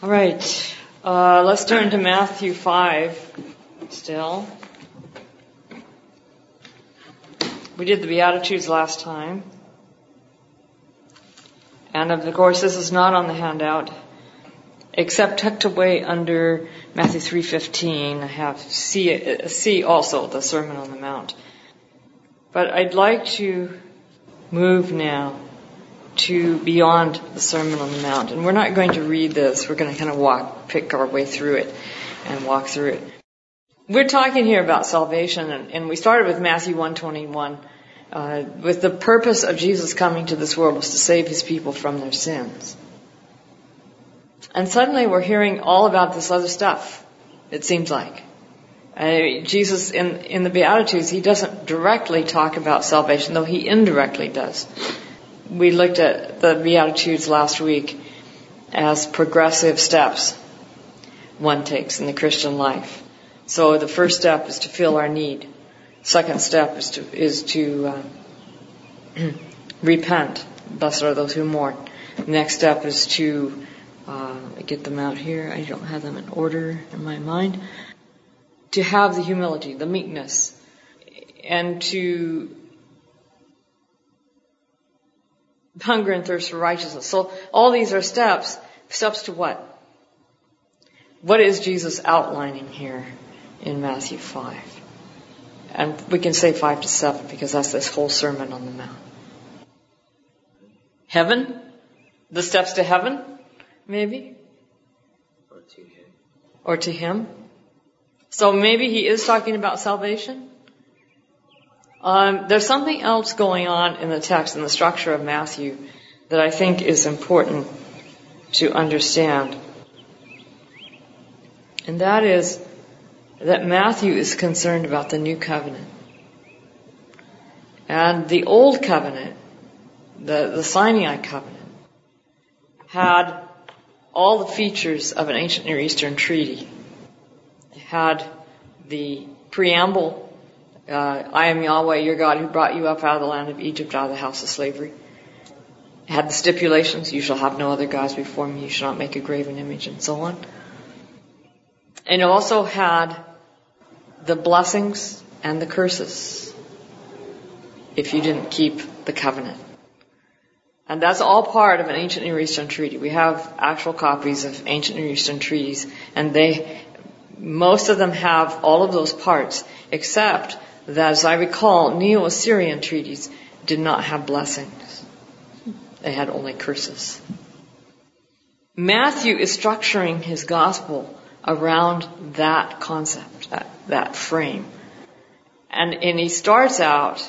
All right, uh, let's turn to Matthew 5 still. We did the Beatitudes last time. And of course, this is not on the handout, except tucked away under Matthew 3.15. I have C, C also, the Sermon on the Mount. But I'd like to move now to beyond the Sermon on the Mount. And we're not going to read this. We're going to kind of walk, pick our way through it and walk through it. We're talking here about salvation and, and we started with Matthew 121. Uh, with the purpose of Jesus coming to this world was to save his people from their sins. And suddenly we're hearing all about this other stuff, it seems like. Uh, Jesus in, in the Beatitudes, he doesn't directly talk about salvation, though he indirectly does we looked at the Beatitudes last week as progressive steps one takes in the Christian life. So the first step is to feel our need. Second step is to is to uh, repent. Blessed are those who mourn. next step is to uh, get them out here. I don't have them in order in my mind. To have the humility, the meekness, and to hunger and thirst for righteousness. So all these are steps. Steps to what? What is Jesus outlining here in Matthew 5? And we can say 5 to 7 because that's this whole Sermon on the Mount. Heaven? The steps to heaven? Maybe? Or to Him. Or to Him? So maybe He is talking about salvation? Um, there's something else going on in the text and the structure of Matthew that I think is important to understand. And that is that Matthew is concerned about the new covenant. And the old covenant, the, the Sinai covenant, had all the features of an ancient Near Eastern treaty. It had the preamble Uh, I am Yahweh, your God, who brought you up out of the land of Egypt, out of the house of slavery. It had the stipulations, you shall have no other gods before me, you shall not make a graven image, and so on. And it also had the blessings and the curses if you didn't keep the covenant. And that's all part of an ancient Near Eastern treaty. We have actual copies of ancient Near Eastern treaties, and they, most of them have all of those parts, except that, as I recall, Neo-Assyrian treaties did not have blessings. They had only curses. Matthew is structuring his gospel around that concept, that, that frame. And, and he starts out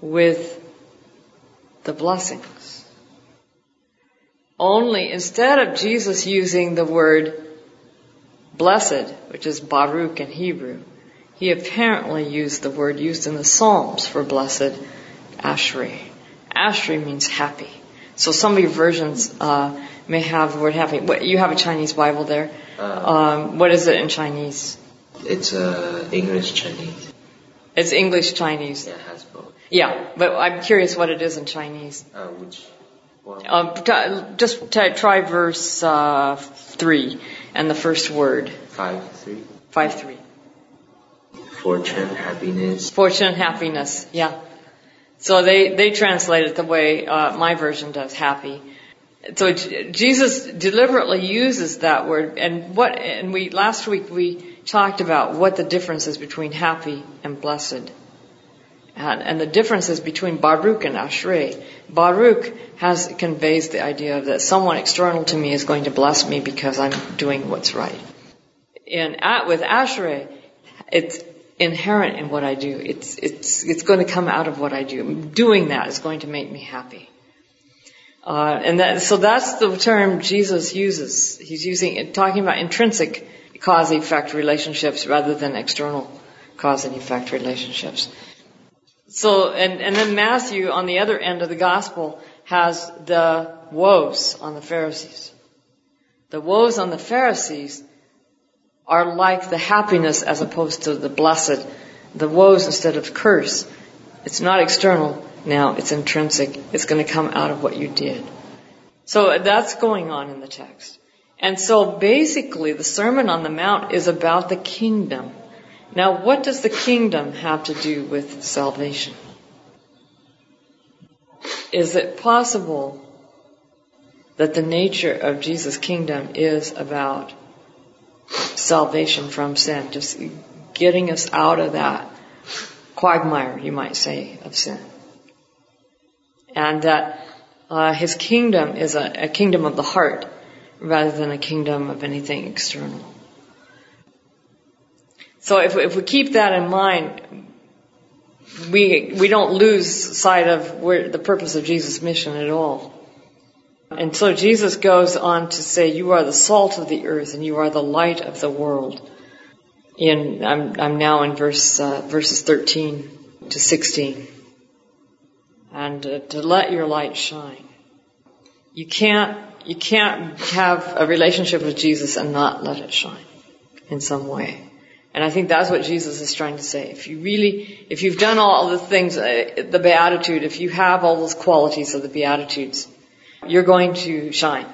with the blessings. Only instead of Jesus using the word blessed, which is Baruch in Hebrew, he apparently used the word used in the Psalms for blessed, Ashri. Ashri means happy. So some of your versions uh, may have the word happy. What, you have a Chinese Bible there. Uh, um, what is it in Chinese? It's uh, English Chinese. It's English Chinese. Yeah, it has both. Yeah, but I'm curious what it is in Chinese. Uh, which one? Um, just try verse uh, three and the first word. Five three. Five three fortune, happiness. Fortune, and happiness, yeah. So they, they translate it the way uh, my version does, happy. So Jesus deliberately uses that word, and what, and we, last week we talked about what the difference is between happy and blessed. And, and the differences between Baruch and Ashrei. Baruch has, conveys the idea of that someone external to me is going to bless me because I'm doing what's right. And at, with Ashrei, it's inherent in what I do. It's, it's, it's going to come out of what I do. Doing that is going to make me happy. Uh, and that, so that's the term Jesus uses. He's using, talking about intrinsic cause-effect relationships rather than external cause and effect relationships. So, and, and then Matthew on the other end of the gospel has the woes on the Pharisees. The woes on the Pharisees are like the happiness as opposed to the blessed, the woes instead of curse. It's not external now, it's intrinsic. It's going to come out of what you did. So that's going on in the text. And so basically the Sermon on the Mount is about the kingdom. Now what does the kingdom have to do with salvation? Is it possible that the nature of Jesus' kingdom is about salvation from sin, just getting us out of that quagmire, you might say, of sin. And that uh, his kingdom is a, a kingdom of the heart rather than a kingdom of anything external. So if, if we keep that in mind, we we don't lose sight of where the purpose of Jesus' mission at all. And so Jesus goes on to say, "You are the salt of the earth, and you are the light of the world." In I'm I'm now in verse uh, verses 13 to 16, and uh, to let your light shine. You can't you can't have a relationship with Jesus and not let it shine in some way. And I think that's what Jesus is trying to say. If you really, if you've done all the things, uh, the Beatitude, if you have all those qualities of the Beatitudes, you're going to shine.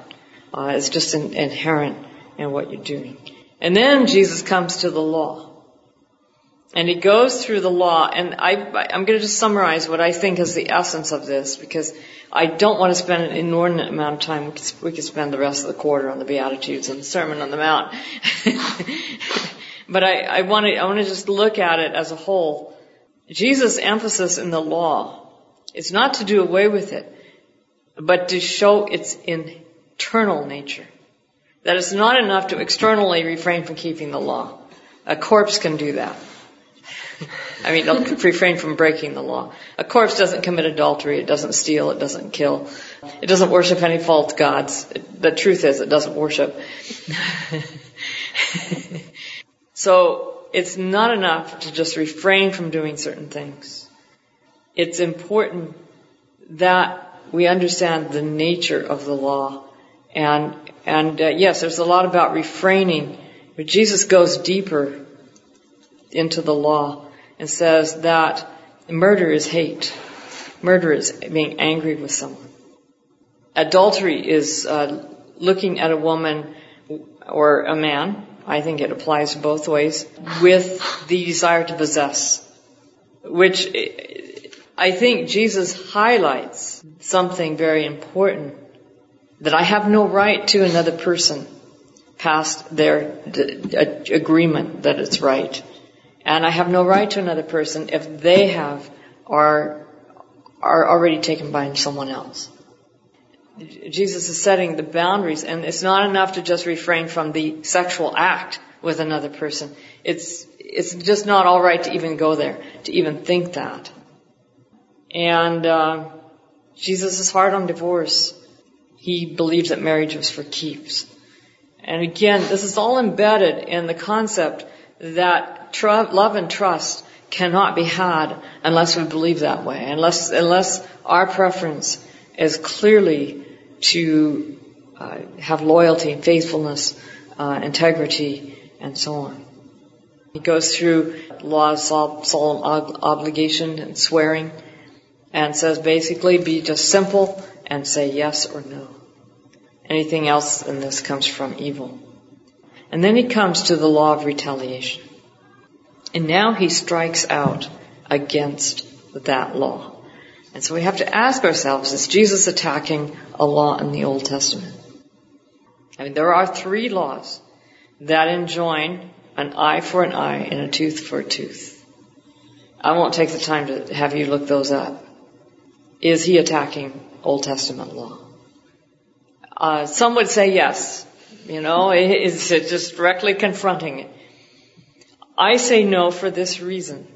Uh, it's just in, inherent in what you're doing. And then Jesus comes to the law. And he goes through the law, and I, I'm going to just summarize what I think is the essence of this, because I don't want to spend an inordinate amount of time. We could spend the rest of the quarter on the Beatitudes and the Sermon on the Mount. but I, I want to, I want to just look at it as a whole. Jesus' emphasis in the law is not to do away with it, but to show its internal nature. That it's not enough to externally refrain from keeping the law. A corpse can do that. I mean, refrain from breaking the law. A corpse doesn't commit adultery, it doesn't steal, it doesn't kill, it doesn't worship any false gods. The truth is, it doesn't worship. so, it's not enough to just refrain from doing certain things. It's important that we understand the nature of the law. And, and uh, yes, there's a lot about refraining, but Jesus goes deeper into the law and says that murder is hate. Murder is being angry with someone. Adultery is uh, looking at a woman or a man, I think it applies both ways, with the desire to possess, which I think Jesus highlights something very important that I have no right to another person past their d- agreement that it's right. And I have no right to another person if they have are are already taken by someone else. Jesus is setting the boundaries and it's not enough to just refrain from the sexual act with another person. It's it's just not all right to even go there, to even think that. And uh, Jesus is hard on divorce. He believes that marriage was for keeps. And again, this is all embedded in the concept that tr- love and trust cannot be had unless we believe that way, unless unless our preference is clearly to uh, have loyalty, and faithfulness, uh, integrity, and so on. He goes through laws of solemn obligation and swearing and says basically be just simple and say yes or no. Anything else in this comes from evil. And then he comes to the law of retaliation. And now he strikes out against that law. And so we have to ask ourselves, is Jesus attacking a law in the Old Testament? I mean, there are three laws that enjoin an eye for an eye and a tooth for a tooth. I won't take the time to have you look those up. Is he attacking Old Testament law? Uh, some would say yes. You know, it's just directly confronting it. I say no for this reason.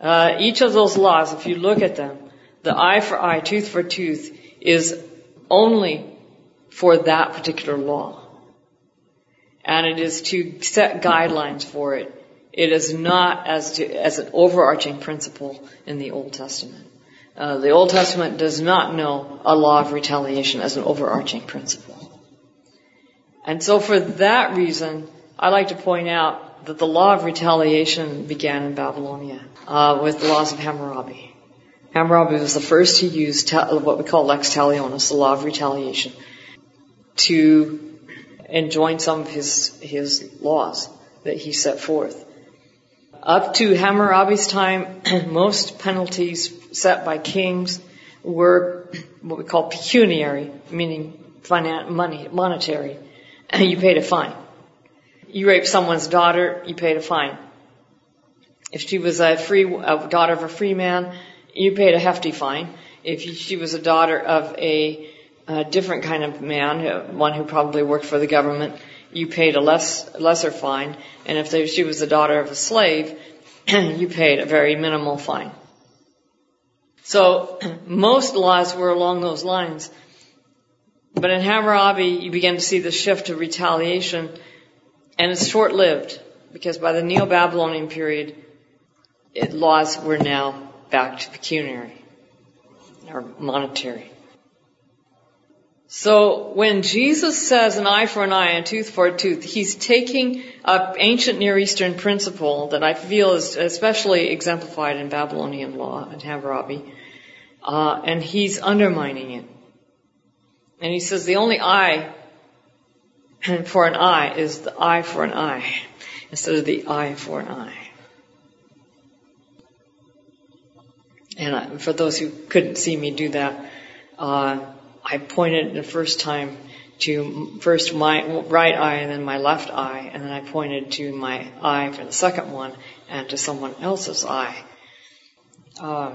Uh, each of those laws, if you look at them, the eye for eye, tooth for tooth, is only for that particular law. And it is to set guidelines for it. It is not as, to, as an overarching principle in the Old Testament. Uh, the Old Testament does not know a law of retaliation as an overarching principle. And so for that reason, I like to point out that the law of retaliation began in Babylonia uh, with the laws of Hammurabi. Hammurabi was the first to use te- what we call lex talionis, the law of retaliation, to enjoin some of his, his laws that he set forth. Up to Hammurabi's time, most penalties set by kings were what we call pecuniary, meaning finan- money, monetary. you paid a fine. You raped someone's daughter, you paid a fine. If she was a free, a daughter of a free man, you paid a hefty fine. If she was a daughter of a, a different kind of man, uh, one who probably worked for the government, you paid a less, lesser fine. And if she was the daughter of a slave, you paid a very minimal fine. So most laws were along those lines. But in Hammurabi, you begin to see the shift to retaliation, and it's short-lived because by the Neo-Babylonian period, it, laws were now back to pecuniary or monetary. So when Jesus says an eye for an eye and tooth for a tooth, he's taking an ancient Near Eastern principle that I feel is especially exemplified in Babylonian law and Hammurabi, uh, and he's undermining it. And he says the only eye for an eye is the eye for an eye instead of the eye for an eye. And for those who couldn't see me do that, uh, I pointed the first time to first my right eye and then my left eye, and then I pointed to my eye for the second one and to someone else's eye. Uh,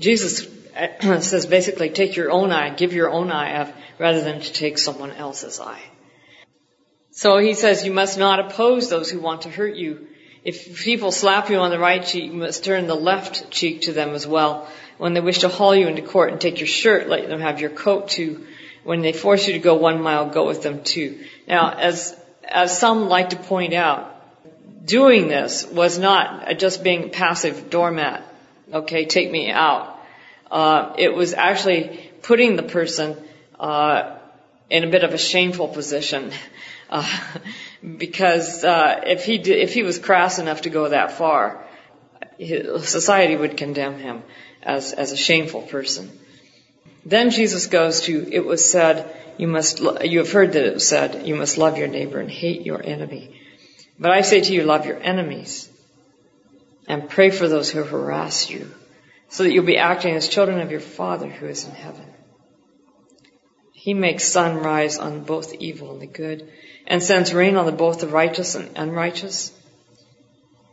Jesus says basically take your own eye, give your own eye up rather than to take someone else's eye. So he says you must not oppose those who want to hurt you. If people slap you on the right cheek, you must turn the left cheek to them as well. When they wish to haul you into court and take your shirt, let them have your coat too. When they force you to go one mile, go with them too. Now, as, as some like to point out, doing this was not just being a passive doormat. Okay, take me out. Uh, it was actually putting the person uh, in a bit of a shameful position. Uh, because uh, if he did, if he was crass enough to go that far, society would condemn him as as a shameful person. Then Jesus goes to it was said you must you have heard that it was said you must love your neighbor and hate your enemy. But I say to you love your enemies and pray for those who harass you so that you'll be acting as children of your Father who is in heaven. He makes sun rise on both the evil and the good and sends rain on the, both the righteous and unrighteous.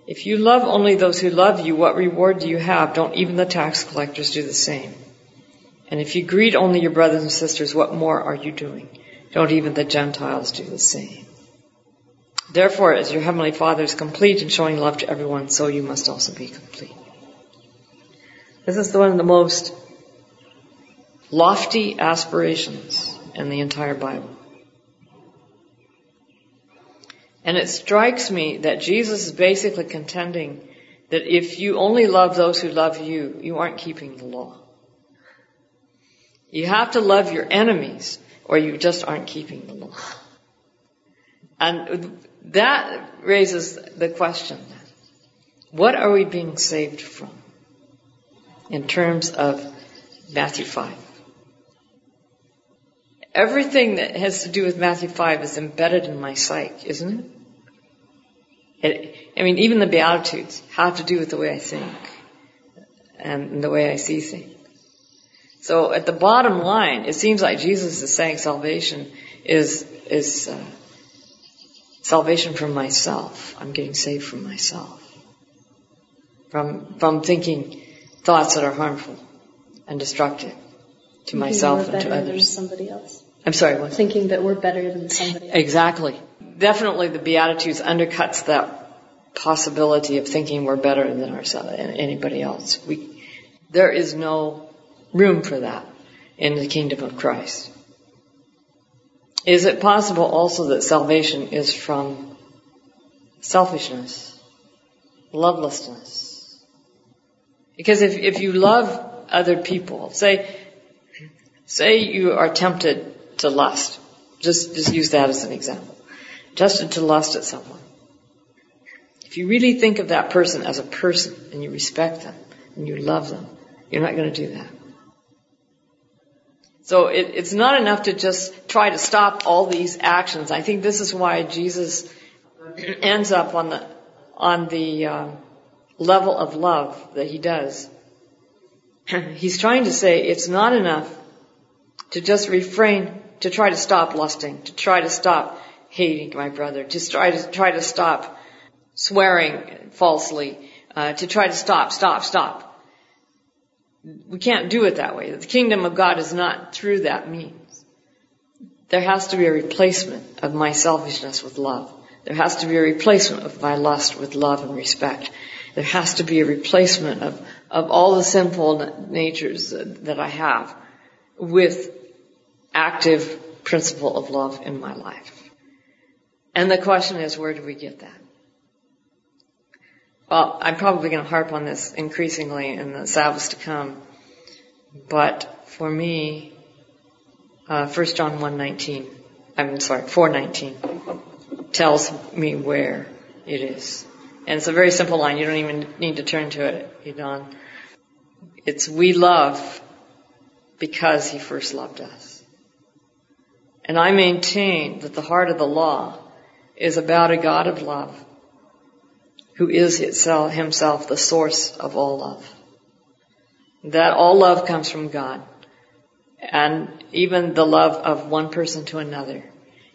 If you love only those who love you, what reward do you have? Don't even the tax collectors do the same? And if you greet only your brothers and sisters, what more are you doing? Don't even the Gentiles do the same? Therefore, as your heavenly Father is complete in showing love to everyone, so you must also be complete. This is one of the most lofty aspirations in the entire Bible. And it strikes me that Jesus is basically contending that if you only love those who love you, you aren't keeping the law. You have to love your enemies or you just aren't keeping the law. And that raises the question. What are we being saved from in terms of Matthew 5? Everything that has to do with Matthew 5 is embedded in my psyche, isn't it? it? I mean, even the Beatitudes have to do with the way I think and the way I see things. So at the bottom line, it seems like Jesus is saying salvation is, is, uh, salvation from myself. I'm getting saved from myself. From, from thinking thoughts that are harmful and destructive to myself and to others. somebody else. I'm sorry, what? Thinking that we're better than somebody else. Exactly. Definitely the Beatitudes undercuts that possibility of thinking we're better than ourselves and anybody else. We, there is no room for that in the kingdom of Christ. Is it possible also that salvation is from selfishness, lovelessness? Because if, if you love other people, say, say you are tempted to lust, just, just use that as an example. Tempted to lust at someone. If you really think of that person as a person and you respect them and you love them, you're not going to do that. So it, it's not enough to just try to stop all these actions. I think this is why Jesus ends up on the on the uh, level of love that he does. He's trying to say it's not enough to just refrain, to try to stop lusting, to try to stop hating my brother, to try to try to stop swearing falsely, uh, to try to stop, stop, stop. We can't do it that way. The kingdom of God is not through that means. There has to be a replacement of my selfishness with love. There has to be a replacement of my lust with love and respect. There has to be a replacement of, of all the sinful natures that I have with active principle of love in my life. And the question is, where do we get that? Well, I'm probably going to harp on this increasingly in the Sabbaths to come, but for me, uh, 1 John 1:19, I'm sorry, 4:19 tells me where it is. And it's a very simple line. You don't even need to turn to it, Edon. It's we love because he first loved us. And I maintain that the heart of the law is about a God of love who is himself the source of all love. That all love comes from God. And even the love of one person to another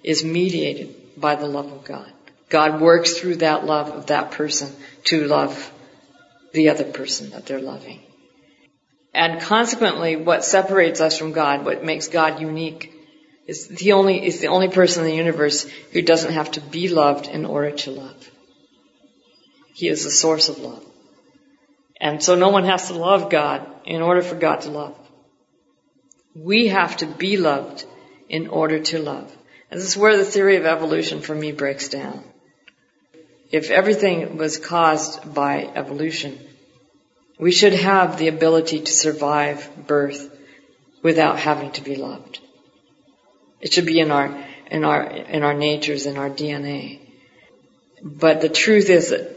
is mediated by the love of God. God works through that love of that person to love the other person that they're loving. And consequently, what separates us from God, what makes God unique, is the only, is the only person in the universe who doesn't have to be loved in order to love. He is the source of love. And so no one has to love God in order for God to love. We have to be loved in order to love. And this is where the theory of evolution for me breaks down. If everything was caused by evolution, we should have the ability to survive birth without having to be loved. It should be in our, in our, in our natures, in our DNA. But the truth is that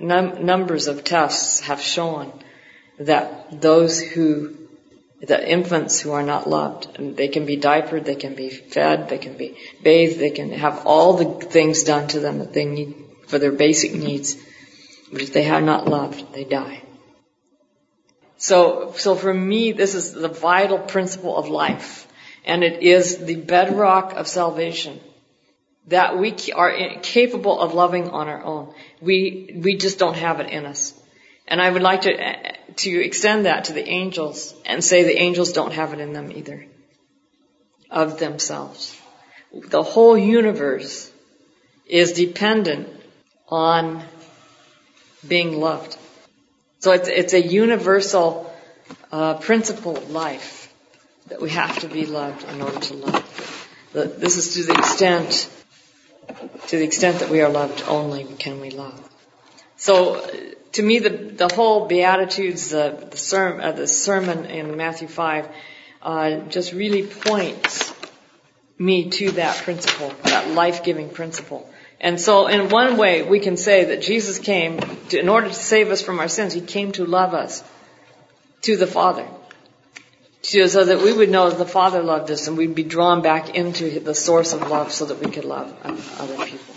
num- numbers of tests have shown that those who the infants who are not loved, they can be diapered, they can be fed, they can be bathed, they can have all the things done to them that they need for their basic needs. But if they have not loved, they die. So, so for me, this is the vital principle of life. And it is the bedrock of salvation that we are capable of loving on our own. We, we just don't have it in us. And I would like to, to extend that to the angels and say the angels don't have it in them either. Of themselves. The whole universe is dependent on being loved. So it's, it's a universal uh, principle of life that we have to be loved in order to love. This is to the extent, to the extent that we are loved only can we love. So to me, the, the whole Beatitudes, the, the, sermon, uh, the sermon in Matthew 5, uh, just really points me to that principle, that life-giving principle. And so in one way, we can say that Jesus came, to, in order to save us from our sins, He came to love us to the Father. So that we would know that the Father loved us and we'd be drawn back into the source of love so that we could love other people.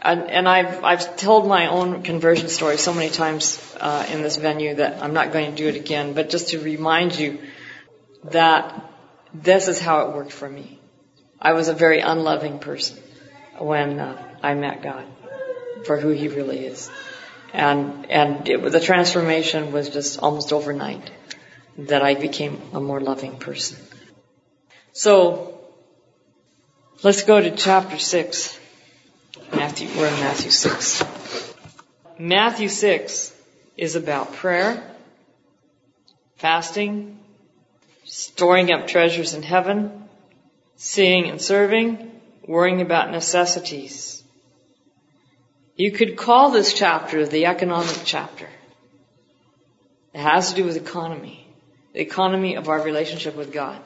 And, and I've, I've told my own conversion story so many times uh, in this venue that I'm not going to do it again, but just to remind you that this is how it worked for me. I was a very unloving person when uh, I met God for who He really is, and and it, the transformation was just almost overnight that I became a more loving person. So let's go to chapter six. Matthew, we're in Matthew 6. Matthew 6 is about prayer, fasting, storing up treasures in heaven, seeing and serving, worrying about necessities. You could call this chapter the economic chapter. It has to do with economy, the economy of our relationship with God.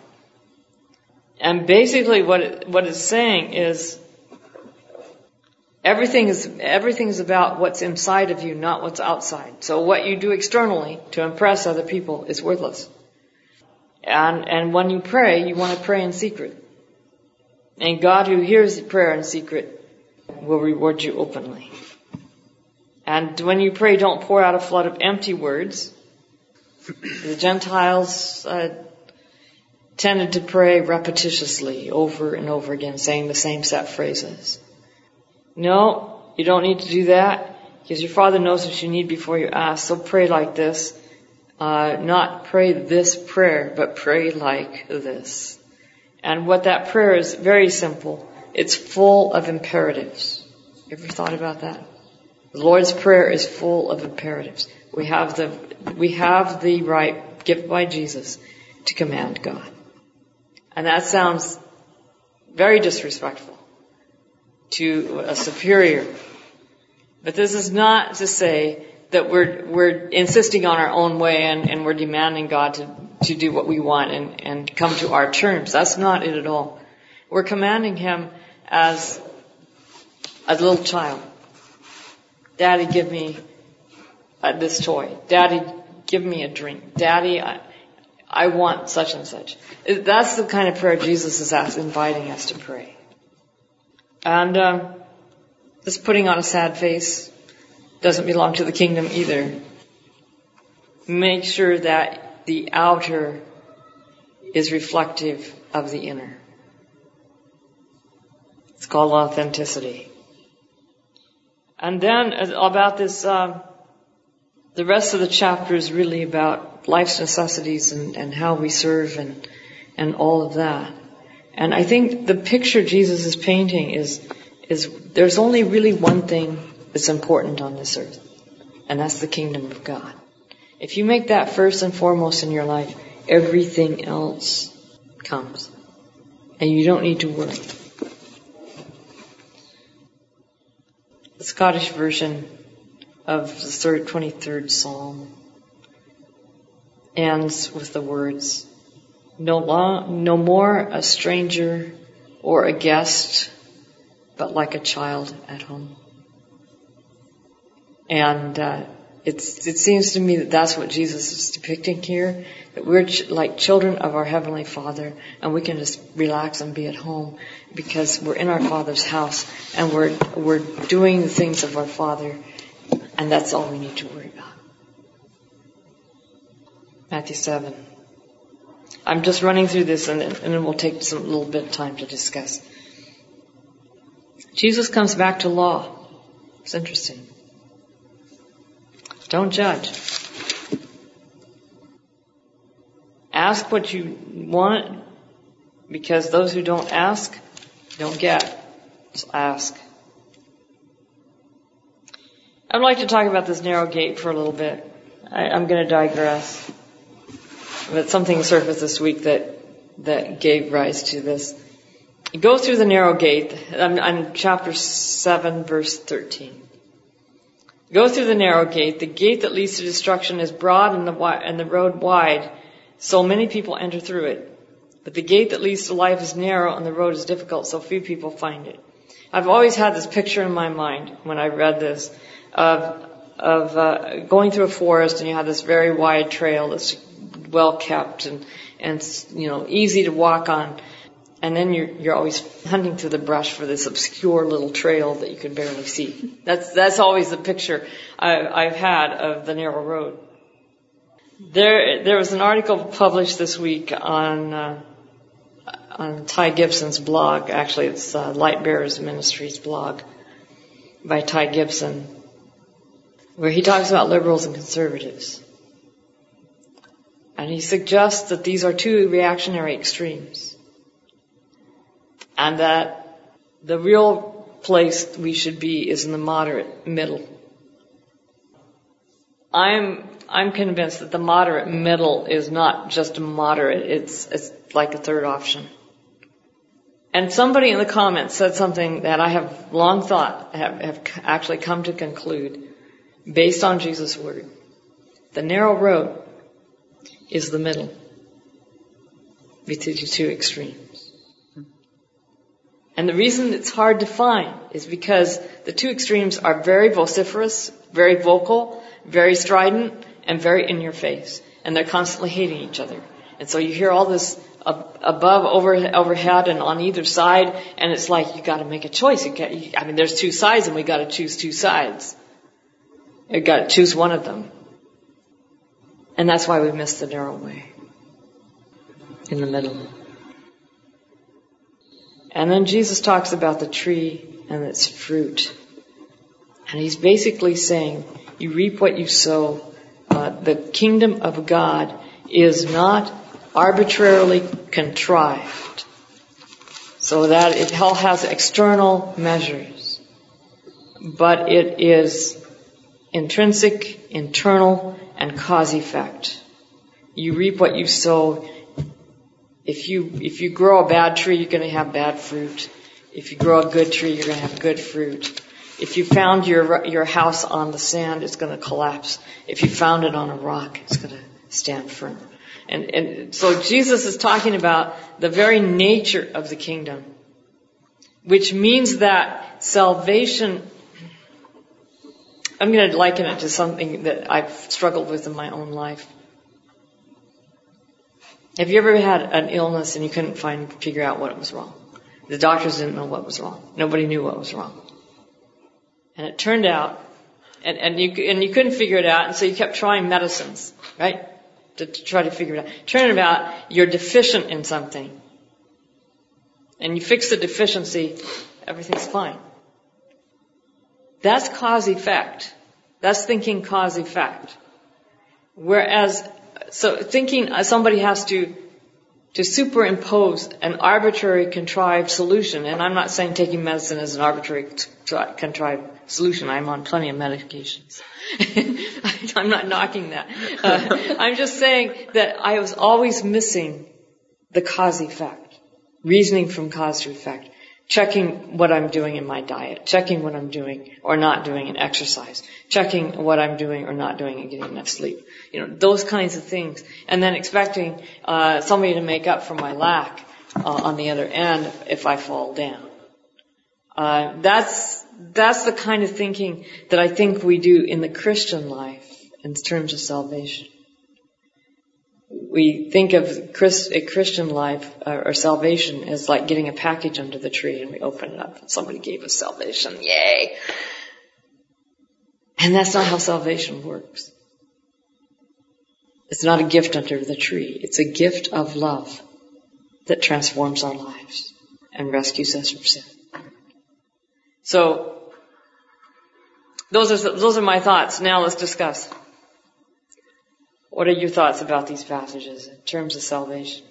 And basically what it, what it's saying is Everything is, everything is about what's inside of you, not what's outside. So what you do externally to impress other people is worthless. And, and when you pray, you want to pray in secret. And God who hears prayer in secret will reward you openly. And when you pray, don't pour out a flood of empty words. The Gentiles uh, tended to pray repetitiously over and over again, saying the same set phrases. No, you don't need to do that because your Father knows what you need before you ask. So pray like this. Uh, not pray this prayer, but pray like this. And what that prayer is very simple. It's full of imperatives. Ever thought about that? The Lord's Prayer is full of imperatives. We have the, we have the right given by Jesus to command God. And that sounds very disrespectful to a superior. But this is not to say that we're, we're insisting on our own way and, and we're demanding God to, to do what we want and, and come to our terms. That's not it at all. We're commanding Him as a little child. Daddy, give me this toy. Daddy, give me a drink. Daddy, I, I want such and such. That's the kind of prayer Jesus is inviting us to pray. And um, this putting on a sad face doesn't belong to the kingdom either. Make sure that the outer is reflective of the inner. It's called authenticity. And then about this, um, the rest of the chapter is really about life's necessities and, and how we serve and and all of that. And I think the picture Jesus is painting is is there's only really one thing that's important on this earth, and that's the kingdom of God. If you make that first and foremost in your life, everything else comes. And you don't need to worry. The Scottish version of the third, 23rd Psalm ends with the words, no, long, no more a stranger or a guest, but like a child at home. And uh, it seems to me that that's what Jesus is depicting here. That we're ch- like children of our Heavenly Father and we can just relax and be at home because we're in our Father's house and we're, we're doing the things of our Father and that's all we need to worry about. Matthew 7. I'm just running through this and, and then we'll take some little bit of time to discuss. Jesus comes back to law. It's interesting. Don't judge. Ask what you want because those who don't ask don't get. Just ask. I'd like to talk about this narrow gate for a little bit. I, am going to digress. But something surfaced this week that, that gave rise to this. Go through the narrow gate. I'm, I'm chapter 7 verse 13. Go through the narrow gate. The gate that leads to destruction is broad and the, and the road wide, so many people enter through it. But the gate that leads to life is narrow and the road is difficult, so few people find it. I've always had this picture in my mind when I read this of of uh, going through a forest and you have this very wide trail that's well kept and and you know easy to walk on and then you're you're always hunting through the brush for this obscure little trail that you can barely see. That's that's always the picture I, I've had of the narrow road. There there was an article published this week on uh, on Ty Gibson's blog. Actually, it's uh, Light Bearers Ministries blog by Ty Gibson, where he talks about liberals and conservatives. And he suggests that these are two reactionary extremes and that the real place we should be is in the moderate middle. I'm I'm convinced that the moderate middle is not just moderate; it's it's like a third option. And somebody in the comments said something that I have long thought have, have actually come to conclude, based on Jesus' word. The narrow road is the middle between the two extremes. And the reason it's hard to find is because the two extremes are very vociferous, very vocal, very strident, and very in your face. And they're constantly hating each other. And so you hear all this above, over, overhead, and on either side, and it's like you got to make a choice. You you, I mean, there's two sides, and we got to choose two sides. You got to choose one of them, and that's why we miss the narrow way in the middle. And then Jesus talks about the tree and its fruit. And he's basically saying, you reap what you sow. Uh, the kingdom of God is not arbitrarily contrived. So that it all has external measures. But it is intrinsic, internal, and cause effect. You reap what you sow. If you, if you grow a bad tree, you're going to have bad fruit. If you grow a good tree, you're going to have good fruit. If you found your, your house on the sand, it's going to collapse. If you found it on a rock, it's going to stand firm. And, and so Jesus is talking about the very nature of the kingdom, which means that salvation, I'm going to liken it to something that I've struggled with in my own life. Have you ever had an illness and you couldn't find, figure out what was wrong? The doctors didn't know what was wrong. Nobody knew what was wrong. And it turned out, and, and you, and you couldn't figure it out, and so you kept trying medicines, right? To, to try to figure it out. Turn out you're deficient in something. And you fix the deficiency, everything's fine. That's cause effect. That's thinking cause effect. Whereas, so thinking somebody has to to superimpose an arbitrary contrived solution, and I'm not saying taking medicine is an arbitrary contrived solution. I'm on plenty of medications. I'm not knocking that. Uh, I'm just saying that I was always missing the cause effect, reasoning from cause to effect, checking what I'm doing in my diet, checking what I'm doing or not doing in exercise, checking what I'm doing or not doing and getting enough sleep. You know, those kinds of things. And then expecting uh, somebody to make up for my lack uh, on the other end if I fall down. Uh, that's that's the kind of thinking that I think we do in the Christian life in terms of salvation. We think of Christ, a Christian life uh, or salvation as like getting a package under the tree and we open it up and somebody gave us salvation. Yay! And that's not how salvation works. It's not a gift under the tree. It's a gift of love that transforms our lives and rescues us from sin. So, those are, those are my thoughts. Now let's discuss. What are your thoughts about these passages in terms of salvation?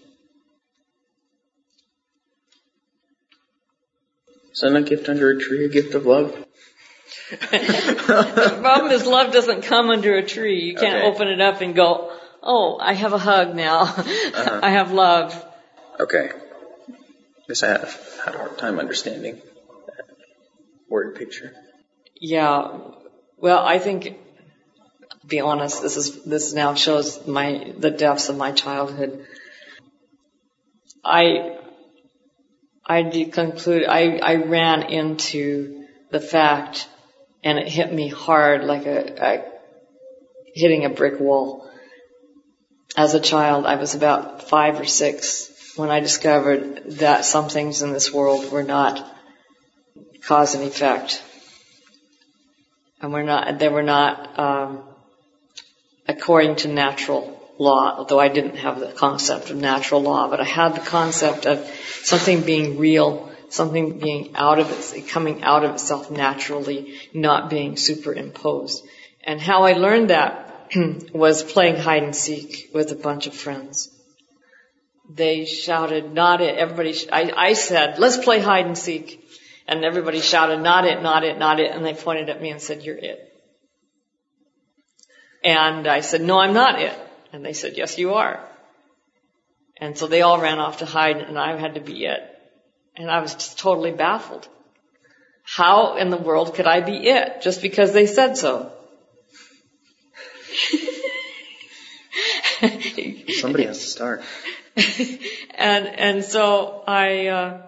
Isn't a gift under a tree a gift of love? the problem is love doesn't come under a tree. You can't Okay. open it up and go, oh, I have a hug now. Uh-huh. I have love. Okay. Guess I have had a hard time understanding that word picture. Yeah. Well, I think, be honest, this is, this now shows my, the depths of my childhood. I, I conclude, I, I ran into the fact and it hit me hard like a, a hitting a brick wall. As a child, I was about five or six when I discovered that some things in this world were not cause and effect and we're not, they were not um, according to natural law. Although I didn't have the concept of natural law, but I had the concept of something being real, something being out of it, coming out of itself naturally, not being superimposed. And how I learned that was playing hide and seek with a bunch of friends. They shouted, "Not it!" Everybody, sh- I, I said, "Let's play hide and seek." And everybody shouted, not it, not it, not it. And they pointed at me and said, you're it. And I said, no, I'm not it. And they said, yes, you are. And so they all ran off to hide and I had to be it. And I was just totally baffled. How in the world could I be it just because they said so? Somebody has to start. and and so I uh,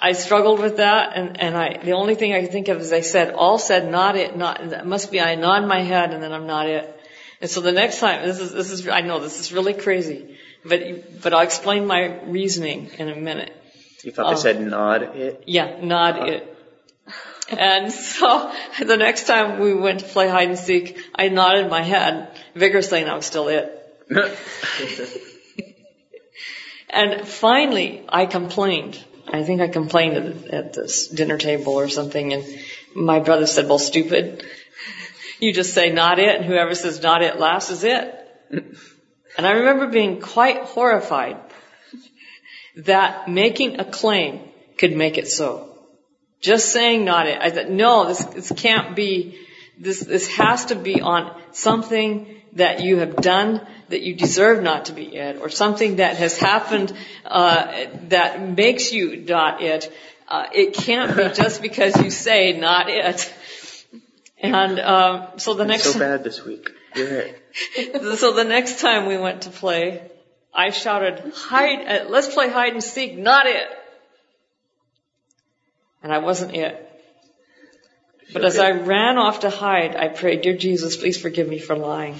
I struggled with that, and and I the only thing I could think of is I said all said not it not that must be I nod my head and then I'm not it, and so the next time this is this is I know this is really crazy. But, but I'll explain my reasoning in a minute. You thought they um, said nod it? Yeah, nod uh-huh. it. And so the next time we went to play hide and seek, I nodded my head vigorously and I was still it. And finally, I complained. I think I complained at, this dinner table or something, and my brother said, "Well, stupid, you just say not it, and whoever says not it last is it." And I remember being quite horrified that making a claim could make it so. Just saying not it. I thought, no, this, this can't be, this, this has to be on something that you have done that you deserve not to be it, or something that has happened uh, that makes you not it. Uh, it can't be just because you say not it. And um, so the next so bad this week. You're it. so the next time we went to play, I shouted, "Hide! Uh, let's play hide and seek, not it." And I wasn't it. But as I ran off to hide, I prayed, "Dear Jesus, please forgive me for lying."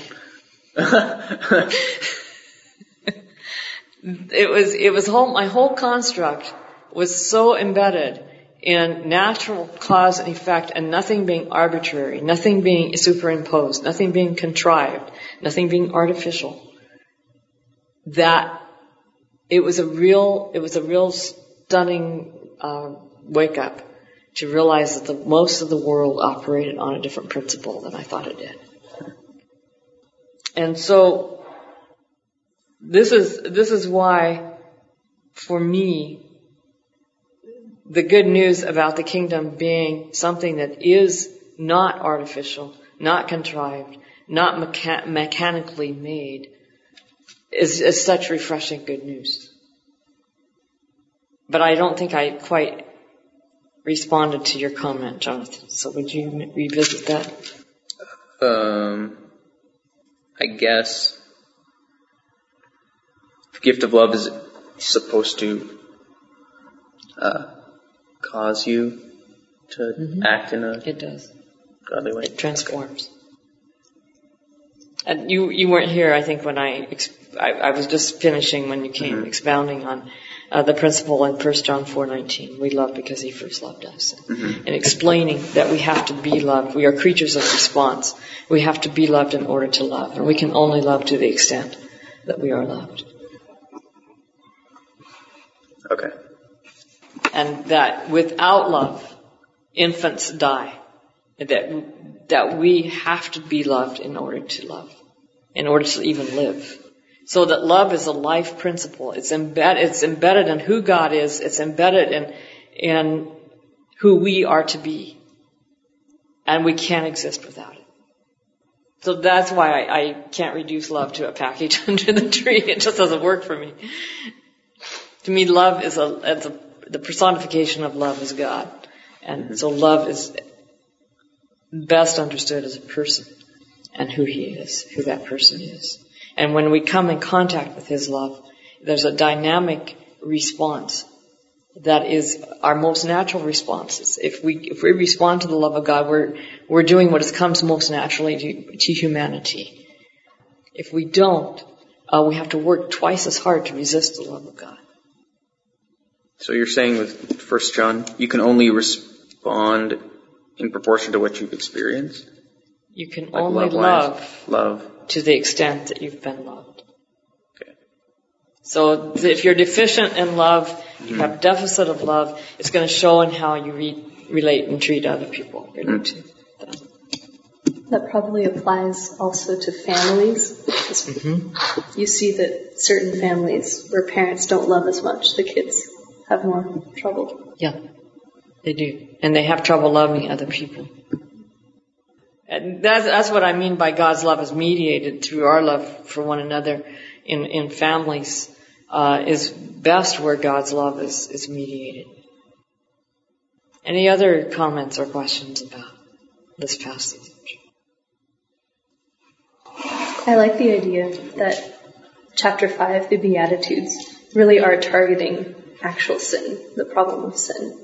It was it was whole my whole construct was so embedded in natural cause and effect and nothing being arbitrary, nothing being superimposed, nothing being contrived, nothing being artificial. That it was a real it was a real stunning uh, wake up to realize that the most of the world operated on a different principle than I thought it did. And so this is this is why for me the good news about the kingdom being something that is not artificial, not contrived, not mecha- mechanically made is, is such refreshing good news. But I don't think I quite responded to your comment, Jonathan. So would you revisit that? Um, I guess the gift of love is supposed to uh, cause you to act in a It does. godly way. It transforms. And you you weren't here, I think, when I I, I was just finishing when you came expounding on uh, the principle in 1 John 4:19. We love because He first loved us, and explaining that we have to be loved. We are creatures of response. We have to be loved in order to love, and we can only love to the extent that we are loved. Okay. and that without love, infants die. That, that we have to be loved in order to love, in order to even live. So that love is a life principle. It's embedded, it's embedded in who God is. It's embedded in, in who we are to be. And we can't exist without it. So that's why I, I can't reduce love to a package under the tree. It just doesn't work for me. To me, love is a, is a the personification of love is God. And mm-hmm. so love is best understood as a person and who he is, who that person is. And when we come in contact with his love, there's a dynamic response that is our most natural responses. If we if we respond to the love of God, we're we're doing what comes most naturally to, to humanity. If we don't, uh, we have to work twice as hard to resist the love of God. So you're saying with First John, you can only respond in proportion to what you've experienced? You can Like only love-wise? love Love. To the extent that you've been loved. Okay. So if you're deficient in love, you have a deficit of love, it's going to show in how you re- relate and treat other people. That probably applies also to families. because You see that certain families where parents don't love as much, the kids have more trouble. Yeah, they do. And they have trouble loving other people. And that's, that's what I mean by God's love is mediated through our love for one another in, in families, uh, is best where God's love is, is mediated. Any other comments or questions about this passage? I like the idea that chapter 5, the Beatitudes, really are targeting actual sin, the problem of sin.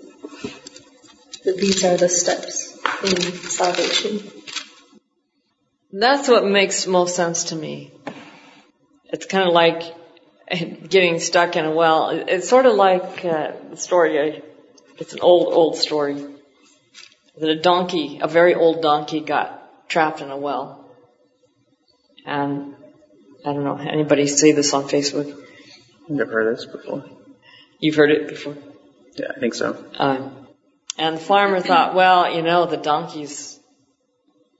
That these are the steps in salvation. That's what makes most sense to me. It's kind of like getting stuck in a well. It's sort of like uh, the story. It's an old, old story that a donkey, a very old donkey, got trapped in a well. And I don't know, anybody see this on Facebook? I've heard this before. You've heard it before. Yeah, I think so. Um, and the farmer thought, well, you know, the donkey's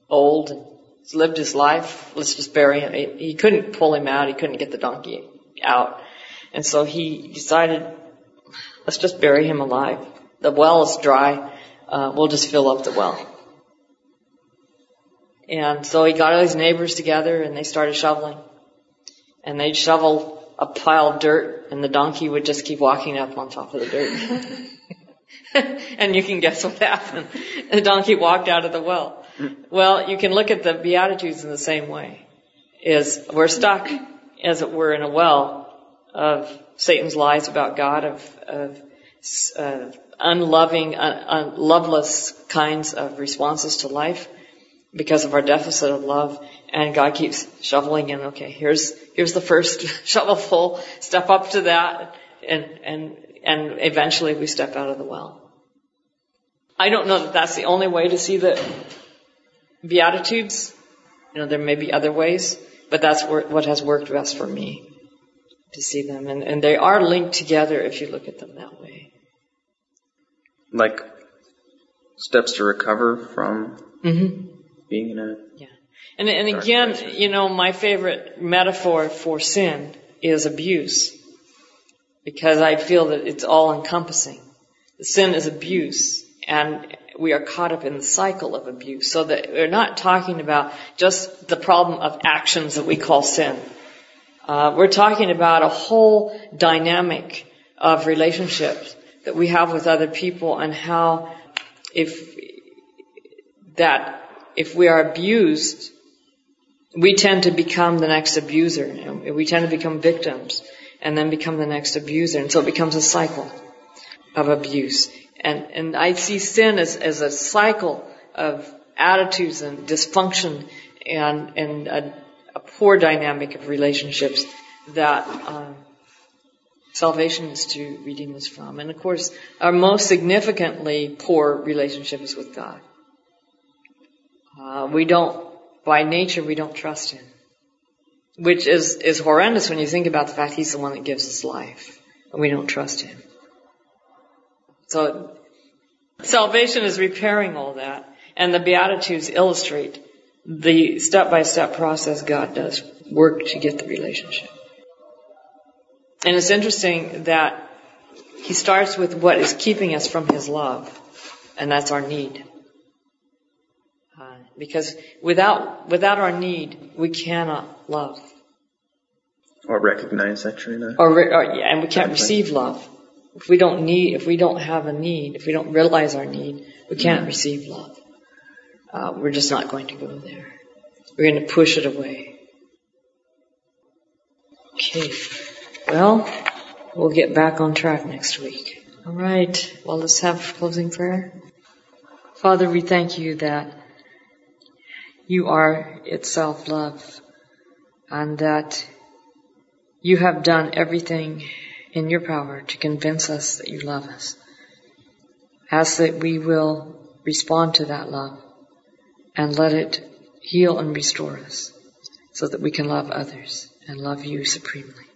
old, he's lived his life, let's just bury him. He, couldn't pull him out, he couldn't get the donkey out. And so he decided, let's just bury him alive. The well is dry, uh, we'll just fill up the well. And so he got all his neighbors together and they started shoveling. And they'd shovel a pile of dirt and the donkey would just keep walking up on top of the dirt. and you can guess what happened. The donkey walked out of the well. Well, you can look at the Beatitudes in the same way. Is we're stuck, as it were, in a well of Satan's lies about God, of, of uh, unloving, un, un, loveless kinds of responses to life because of our deficit of love. And God keeps shoveling in. Okay, here's here's the first shovelful. Step up to that, and and and eventually we step out of the well. I don't know that that's the only way to see the Beatitudes. You know, there may be other ways, but that's what has worked best for me to see them, and and they are linked together if you look at them that way. Like steps to recover from Mm-hmm. being in a Yeah. And, and again, places. you know, my favorite metaphor for sin is abuse. Because I feel that it's all encompassing. Sin is abuse. And we are caught up in the cycle of abuse. So that we're not talking about just the problem of actions that we call sin. Uh, we're talking about a whole dynamic of relationships that we have with other people and how if that if we are abused, we tend to become the next abuser. And we tend to become victims and then become the next abuser. And so it becomes a cycle of abuse. And, I see sin as, a cycle of attitudes and dysfunction and, a poor dynamic of relationships that um, salvation is to redeem us from. And of course, our most significantly poor relationship is with God. Uh, we don't, by nature, we don't trust Him. Which is, is horrendous when you think about the fact He's the one that gives us life. And we don't trust Him. So, salvation is repairing all that. And the Beatitudes illustrate the step-by-step process God does work to get the relationship. And it's interesting that He starts with what is keeping us from His love. And that's our need. Uh, because without without our need, we cannot love, or recognize actually that. or, re- or yeah, and we can't receive love. If we don't need, if we don't have a need, if we don't realize our need, we can't receive love. Uh, we're just not going to go there. We're going to push it away. Okay. Well, we'll get back on track next week. All right. Well, let's have closing prayer. Father, we thank you that you are itself love and that you have done everything in your power to convince us that you love us. Ask that we will respond to that love and let it heal and restore us so that we can love others and love you supremely.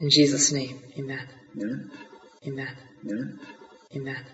In Jesus' name, amen. Amen. Yeah. Amen.